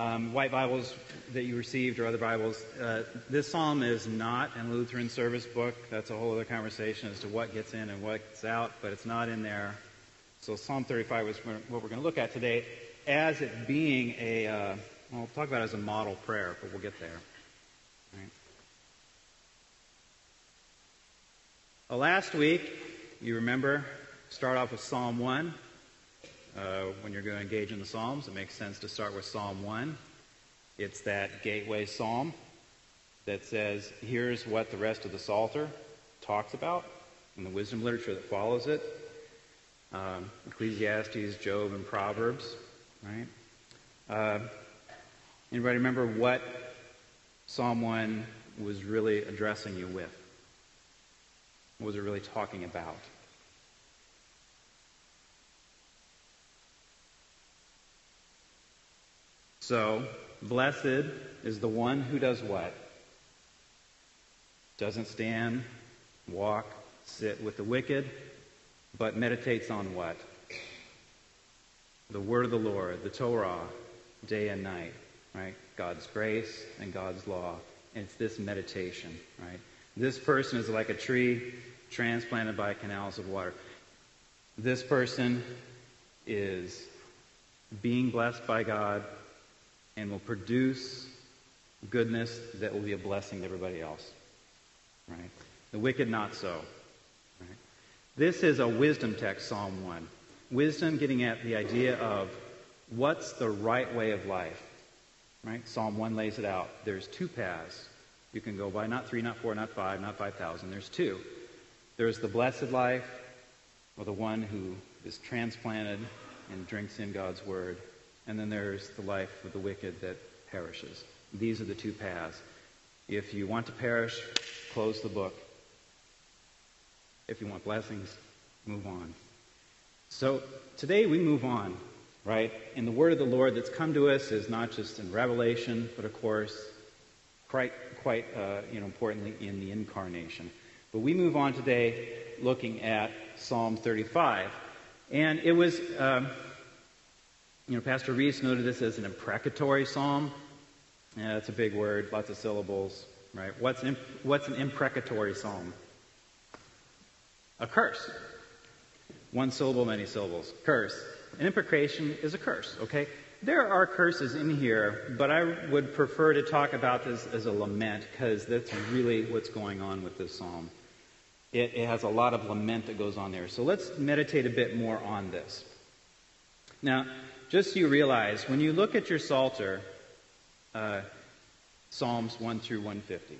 um, white Bibles that you received or other Bibles, uh, this psalm is not in Lutheran service book. That's a whole other conversation as to what gets in and what gets out, but it's not in there. So Psalm 35 is what we're going to look at today as it being a, uh, well, talk about it as a model prayer, but we'll get there. Right. Well, last week, you remember, start off with Psalm 1. Uh, when you're going to engage in the Psalms, it makes sense to start with Psalm 1. It's that gateway psalm that says, here's what the rest of the Psalter talks about and the wisdom literature that follows it. Um, Ecclesiastes, Job, and Proverbs, right? Uh, anybody remember what Psalm 1 was really addressing you with? What was it really talking about? So, blessed is the one who does what? Doesn't stand, walk, sit with the wicked, but meditates on what? The word of the Lord, the Torah, day and night, right? God's grace and God's law. And it's this meditation, right? This person is like a tree transplanted by canals of water. This person is being blessed by God and will produce goodness that will be a blessing to everybody else. Right? The wicked, not so. Right? This is a wisdom text, Psalm 1. Wisdom getting at the idea of what's the right way of life. Right? Psalm 1 lays it out. There's two paths you can go by, not three, not four, not five, not 5,000. There's two. There's the blessed life, or the one who is transplanted and drinks in God's word and then there's the life of the wicked that perishes. These are the two paths. If you want to perish, close the book. If you want blessings, move on. So today we move on, right? And the word of the Lord that's come to us is not just in Revelation, but of course, quite, quite uh, you know, importantly, in the incarnation. But we move on today looking at Psalm 35. And it was. Um, you know, Pastor Reese noted this as an imprecatory psalm. Yeah, that's a big word, lots of syllables, right? What's, imp- what's an imprecatory psalm? A curse. One syllable, many syllables. Curse. An imprecation is a curse, okay? There are curses in here, but I would prefer to talk about this as a lament because that's really what's going on with this psalm. It, it has a lot of lament that goes on there. So let's meditate a bit more on this. Now, just so you realize, when you look at your Psalter, uh, Psalms 1 through 150,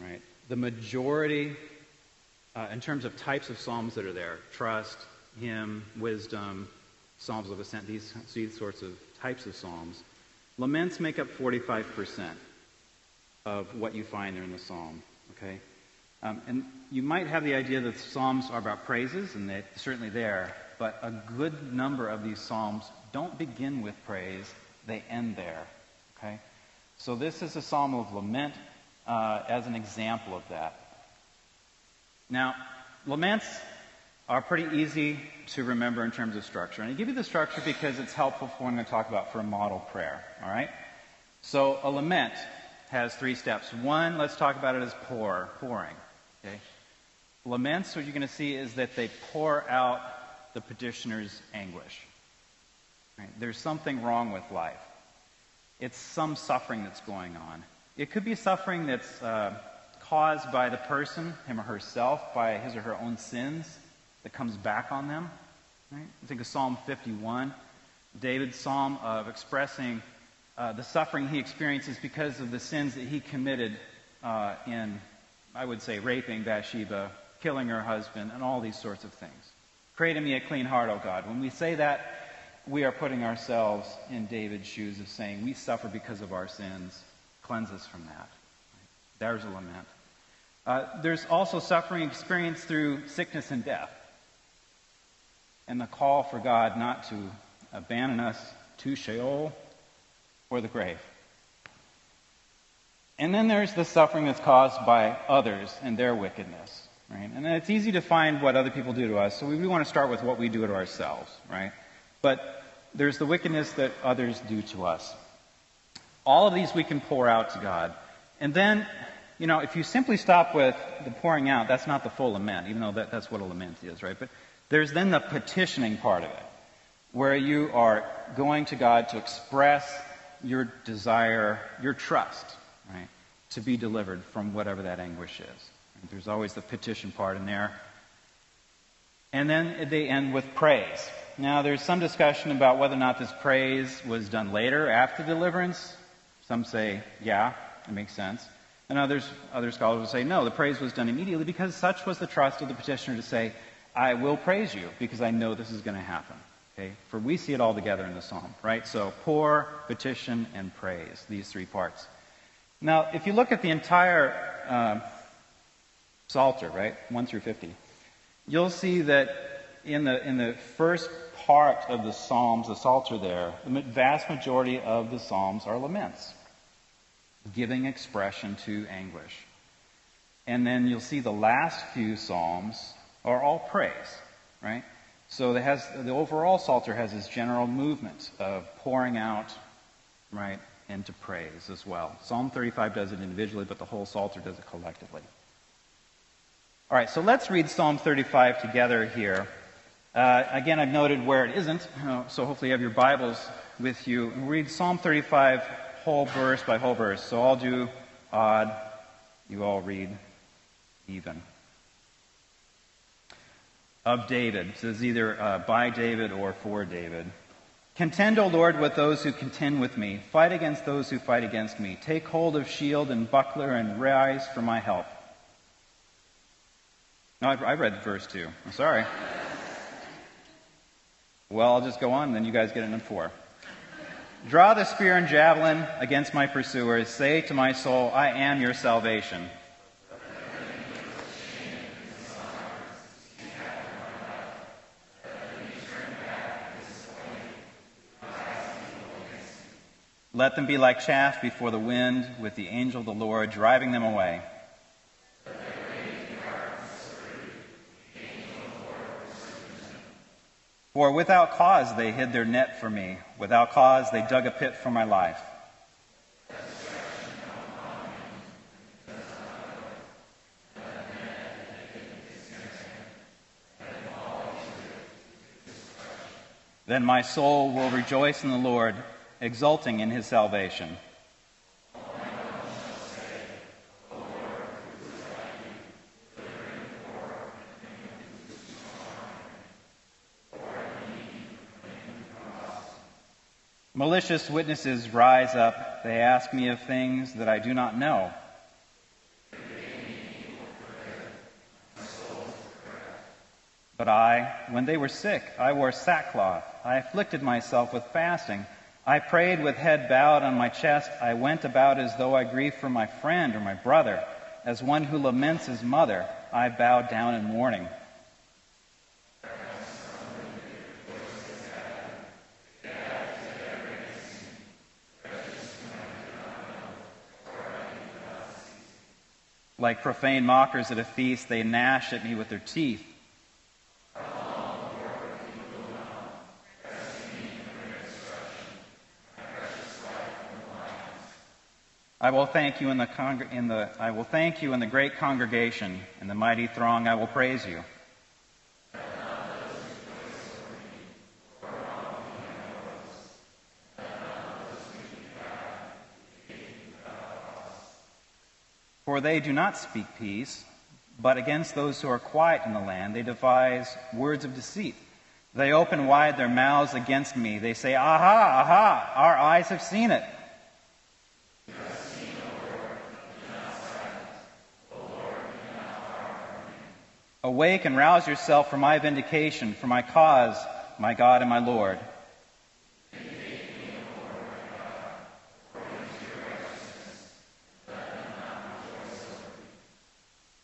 right? The majority, uh, in terms of types of Psalms that are there, trust, hymn, wisdom, Psalms of ascent, these, these sorts of types of Psalms, laments make up 45% of what you find there in the Psalm, okay? Um, and you might have the idea that Psalms are about praises, and they're certainly there, but a good number of these Psalms don't begin with praise, they end there. Okay? So this is a psalm of lament uh, as an example of that. Now, laments are pretty easy to remember in terms of structure. And I give you the structure because it's helpful for what I'm going to talk about for a model prayer. All right? So a lament has three steps. One, let's talk about it as pour, pouring. Okay? Laments, what you're going to see is that they pour out the petitioner's anguish. Right? There's something wrong with life. It's some suffering that's going on. It could be suffering that's uh, caused by the person, him or herself, by his or her own sins that comes back on them. Right? Think of Psalm 51, David's psalm of expressing uh, the suffering he experiences because of the sins that he committed uh, in, I would say, raping Bathsheba, killing her husband, and all these sorts of things. Create in me a clean heart, O God. When we say that, we are putting ourselves in David's shoes of saying, We suffer because of our sins. Cleanse us from that. There's a lament. Uh, there's also suffering experienced through sickness and death. And the call for God not to abandon us to Sheol or the grave. And then there's the suffering that's caused by others and their wickedness. Right? And it's easy to find what other people do to us, so we, we want to start with what we do to ourselves, right? But there's the wickedness that others do to us. All of these we can pour out to God. And then, you know, if you simply stop with the pouring out, that's not the full lament, even though that, that's what a lament is, right? But there's then the petitioning part of it, where you are going to God to express your desire, your trust, right, to be delivered from whatever that anguish is. There's always the petition part in there. And then they end with praise. Now, there's some discussion about whether or not this praise was done later, after deliverance. Some say, yeah, it makes sense. And others, other scholars will say, no, the praise was done immediately because such was the trust of the petitioner to say, I will praise you because I know this is going to happen. Okay? For we see it all together in the psalm, right? So, pour, petition, and praise, these three parts. Now, if you look at the entire uh, Psalter, right, 1 through 50, you'll see that in the, in the first part of the Psalms, the Psalter there, the vast majority of the Psalms are laments, giving expression to anguish. And then you'll see the last few Psalms are all praise, right? So has, the overall Psalter has this general movement of pouring out, right, into praise as well. Psalm 35 does it individually, but the whole Psalter does it collectively. All right, so let's read Psalm 35 together here. Uh, again, I've noted where it isn't, so hopefully you have your Bibles with you. We'll read Psalm 35 whole verse by whole verse. So I'll do odd, you all read even. Of David. So it's either uh, by David or for David. Contend, O Lord, with those who contend with me. Fight against those who fight against me. Take hold of shield and buckler and rise for my help. No, I read verse 2. I'm sorry. Well, I'll just go on, then you guys get it in 4. Draw the spear and javelin against my pursuers. Say to my soul, I am your salvation. Let them be like chaff before the wind, with the angel of the Lord driving them away. For without cause they hid their net for me. Without cause they dug a pit for my life. Then my soul will rejoice in the Lord, exulting in his salvation. Malicious witnesses rise up. They ask me of things that I do not know. But I, when they were sick, I wore sackcloth. I afflicted myself with fasting. I prayed with head bowed on my chest. I went about as though I grieved for my friend or my brother. As one who laments his mother, I bowed down in mourning. Like profane mockers at a feast, they gnash at me with their teeth. I will thank you in the, in the I will thank you in the great congregation, in the mighty throng I will praise you. For they do not speak peace, but against those who are quiet in the land they devise words of deceit. They open wide their mouths against me. They say, Aha, aha, our eyes have seen it. Awake and rouse yourself for my vindication, for my cause, my God and my Lord.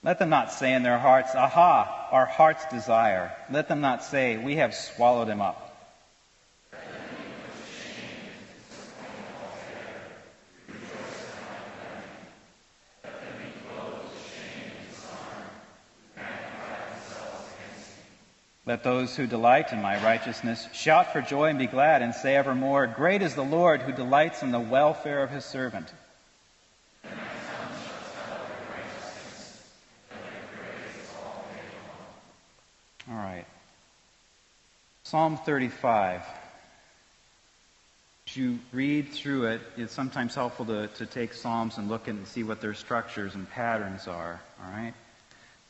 Let them not say in their hearts, Aha, our heart's desire. Let them not say, We have swallowed him up. Let those who delight in my righteousness shout for joy and be glad and say evermore, Great is the Lord who delights in the welfare of his servant. All right. Psalm 35. As you read through it, it's sometimes helpful to, to take Psalms and look and see what their structures and patterns are. All right?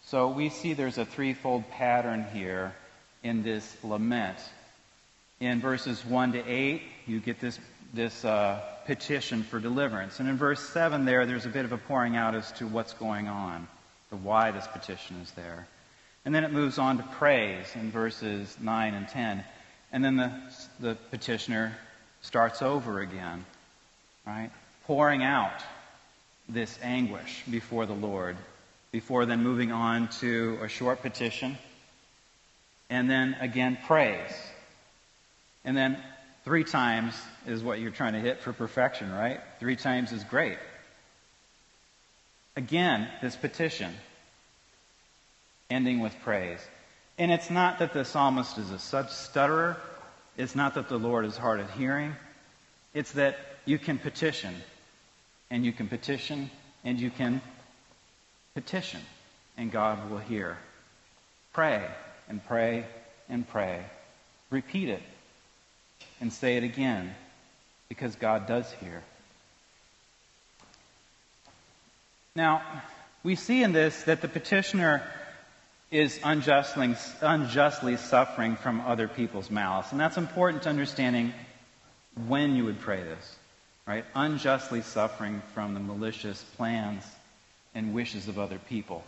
So we see there's a threefold pattern here in this lament. In verses 1 to 8, you get this, this uh, petition for deliverance. And in verse 7 there, there's a bit of a pouring out as to what's going on, the why this petition is there. And then it moves on to praise in verses 9 and 10. And then the, the petitioner starts over again, right? Pouring out this anguish before the Lord, before then moving on to a short petition and then again praise. And then three times is what you're trying to hit for perfection, right? Three times is great. Again, this petition, ending with praise. And it's not that the psalmist is a such stutterer. It's not that the Lord is hard of hearing. It's that you can petition, and you can petition, and you can petition, and God will hear. Pray, and pray and pray. Repeat it and say it again because God does hear. Now, we see in this that the petitioner is unjustly, unjustly suffering from other people's malice. And that's important to understanding when you would pray this, right? Unjustly suffering from the malicious plans and wishes of other people.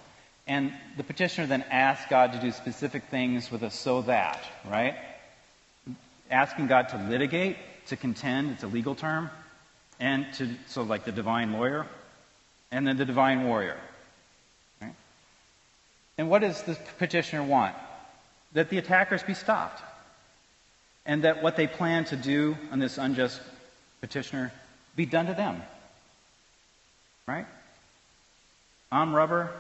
And the petitioner then asks God to do specific things with a so that, right? Asking God to litigate, to contend, it's a legal term, and to, so like the divine lawyer, and then the divine warrior. And what does the petitioner want? That the attackers be stopped. And that what they plan to do on this unjust petitioner be done to them. Right? I'm rubber,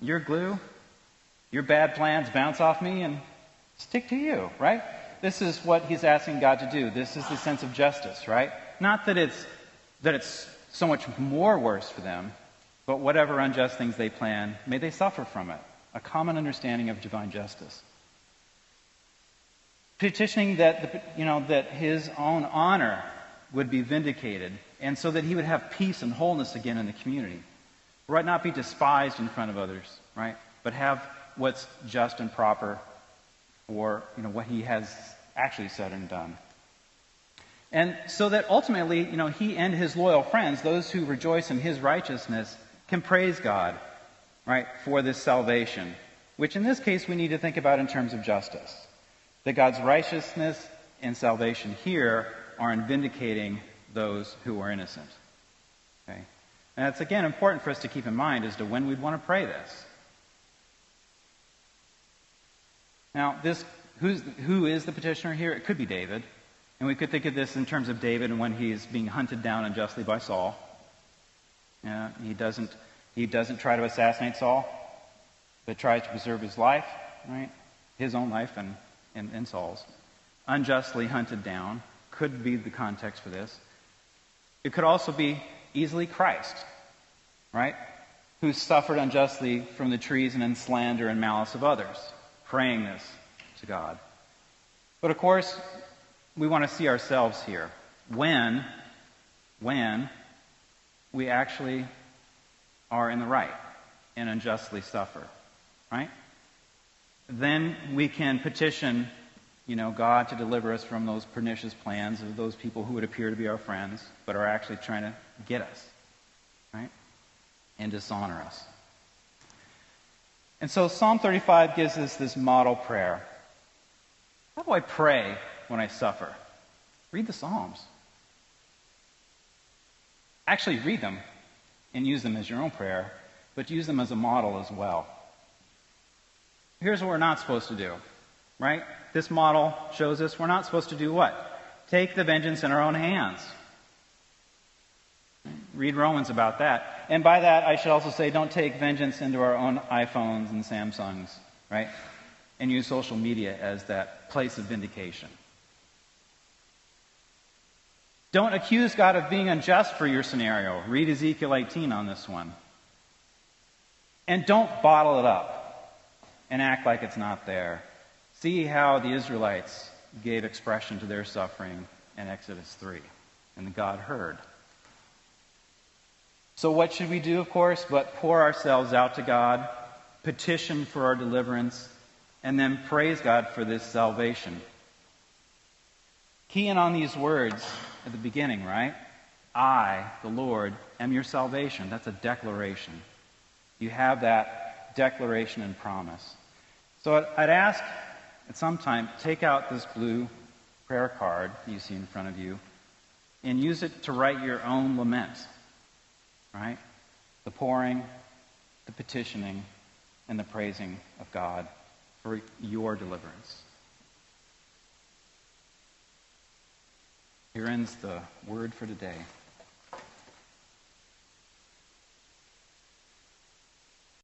your glue, your bad plans bounce off me and stick to you, right? This is what he's asking God to do. This is the sense of justice, right? Not that it's that it's so much more worse for them, but whatever unjust things they plan, may they suffer from it. A common understanding of divine justice. Petitioning that the, you know that his own honor would be vindicated, and so that he would have peace and wholeness again in the community. Right not be despised in front of others, right? But have what's just and proper for you know what he has actually said and done. And so that ultimately, you know, he and his loyal friends, those who rejoice in his righteousness, can praise God, right, for this salvation, which in this case we need to think about in terms of justice. That God's righteousness and salvation here are in vindicating those who are innocent. Okay? And it's again important for us to keep in mind as to when we'd want to pray this. Now, this who is the petitioner here? It could be David. And we could think of this in terms of David and when he's being hunted down unjustly by Saul. Yeah, he doesn't he doesn't try to assassinate Saul, but tries to preserve his life, right? His own life and, and, and Saul's. Unjustly hunted down could be the context for this. It could also be easily Christ, right? Who suffered unjustly from the treason and slander and malice of others, praying this to God. But of course, we want to see ourselves here. When, when we actually are in the right and unjustly suffer, right? Then we can petition you know, God to deliver us from those pernicious plans of those people who would appear to be our friends, but are actually trying to get us, right? And dishonor us. And so Psalm 35 gives us this model prayer. How do I pray when I suffer? Read the Psalms. Actually, read them and use them as your own prayer, but use them as a model as well. Here's what we're not supposed to do, right? This model shows us we're not supposed to do what? Take the vengeance in our own hands. Read Romans about that. And by that, I should also say don't take vengeance into our own iPhones and Samsungs, right? and use social media as that place of vindication. Don't accuse God of being unjust for your scenario. Read Ezekiel 18 on this one. And don't bottle it up and act like it's not there. See how the Israelites gave expression to their suffering in Exodus 3. And God heard. So, what should we do, of course, but pour ourselves out to God, petition for our deliverance, and then praise God for this salvation? Key in on these words at the beginning, right? I, the Lord, am your salvation. That's a declaration. You have that declaration and promise. So I'd ask at some time, take out this blue prayer card you see in front of you and use it to write your own lament. Right? The pouring, the petitioning, and the praising of God for your deliverance. Here ends the word for today.